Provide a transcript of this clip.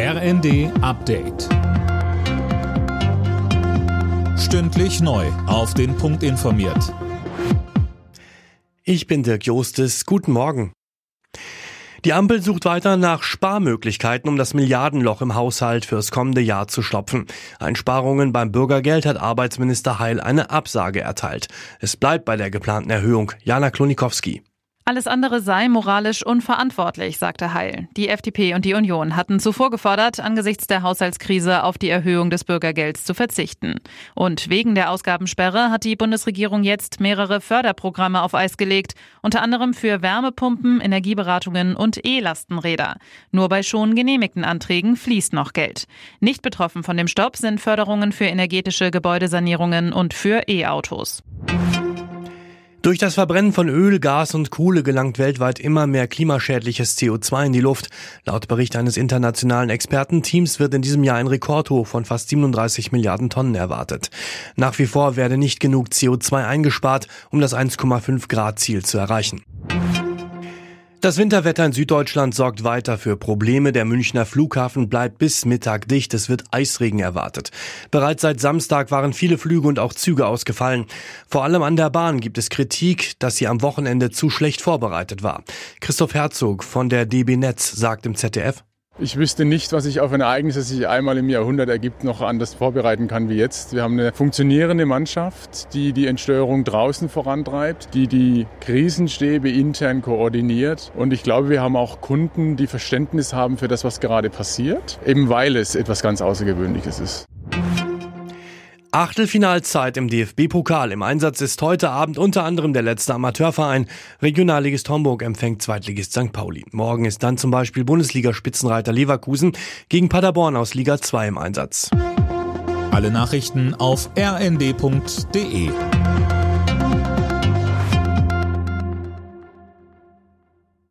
RND Update. Stündlich neu. Auf den Punkt informiert. Ich bin Dirk Jostes. Guten Morgen. Die Ampel sucht weiter nach Sparmöglichkeiten, um das Milliardenloch im Haushalt fürs kommende Jahr zu stopfen. Einsparungen beim Bürgergeld hat Arbeitsminister Heil eine Absage erteilt. Es bleibt bei der geplanten Erhöhung. Jana Klonikowski. Alles andere sei moralisch unverantwortlich, sagte Heil. Die FDP und die Union hatten zuvor gefordert, angesichts der Haushaltskrise auf die Erhöhung des Bürgergelds zu verzichten. Und wegen der Ausgabensperre hat die Bundesregierung jetzt mehrere Förderprogramme auf Eis gelegt, unter anderem für Wärmepumpen, Energieberatungen und E-Lastenräder. Nur bei schon genehmigten Anträgen fließt noch Geld. Nicht betroffen von dem Stopp sind Förderungen für energetische Gebäudesanierungen und für E-Autos. Durch das Verbrennen von Öl, Gas und Kohle gelangt weltweit immer mehr klimaschädliches CO2 in die Luft. Laut Bericht eines internationalen Expertenteams wird in diesem Jahr ein Rekordhoch von fast 37 Milliarden Tonnen erwartet. Nach wie vor werde nicht genug CO2 eingespart, um das 1,5 Grad Ziel zu erreichen. Das Winterwetter in Süddeutschland sorgt weiter für Probleme. Der Münchner Flughafen bleibt bis Mittag dicht. Es wird Eisregen erwartet. Bereits seit Samstag waren viele Flüge und auch Züge ausgefallen. Vor allem an der Bahn gibt es Kritik, dass sie am Wochenende zu schlecht vorbereitet war. Christoph Herzog von der DB Netz sagt im ZDF, ich wüsste nicht, was sich auf ein Ereignis, das sich einmal im Jahrhundert ergibt, noch anders vorbereiten kann wie jetzt. Wir haben eine funktionierende Mannschaft, die die Entsteuerung draußen vorantreibt, die die Krisenstäbe intern koordiniert. Und ich glaube, wir haben auch Kunden, die Verständnis haben für das, was gerade passiert, eben weil es etwas ganz Außergewöhnliches ist. Achtelfinalzeit im DFB-Pokal. Im Einsatz ist heute Abend unter anderem der letzte Amateurverein. Regionalligist Homburg empfängt Zweitligist St. Pauli. Morgen ist dann zum Beispiel Bundesliga-Spitzenreiter Leverkusen gegen Paderborn aus Liga 2 im Einsatz. Alle Nachrichten auf rnd.de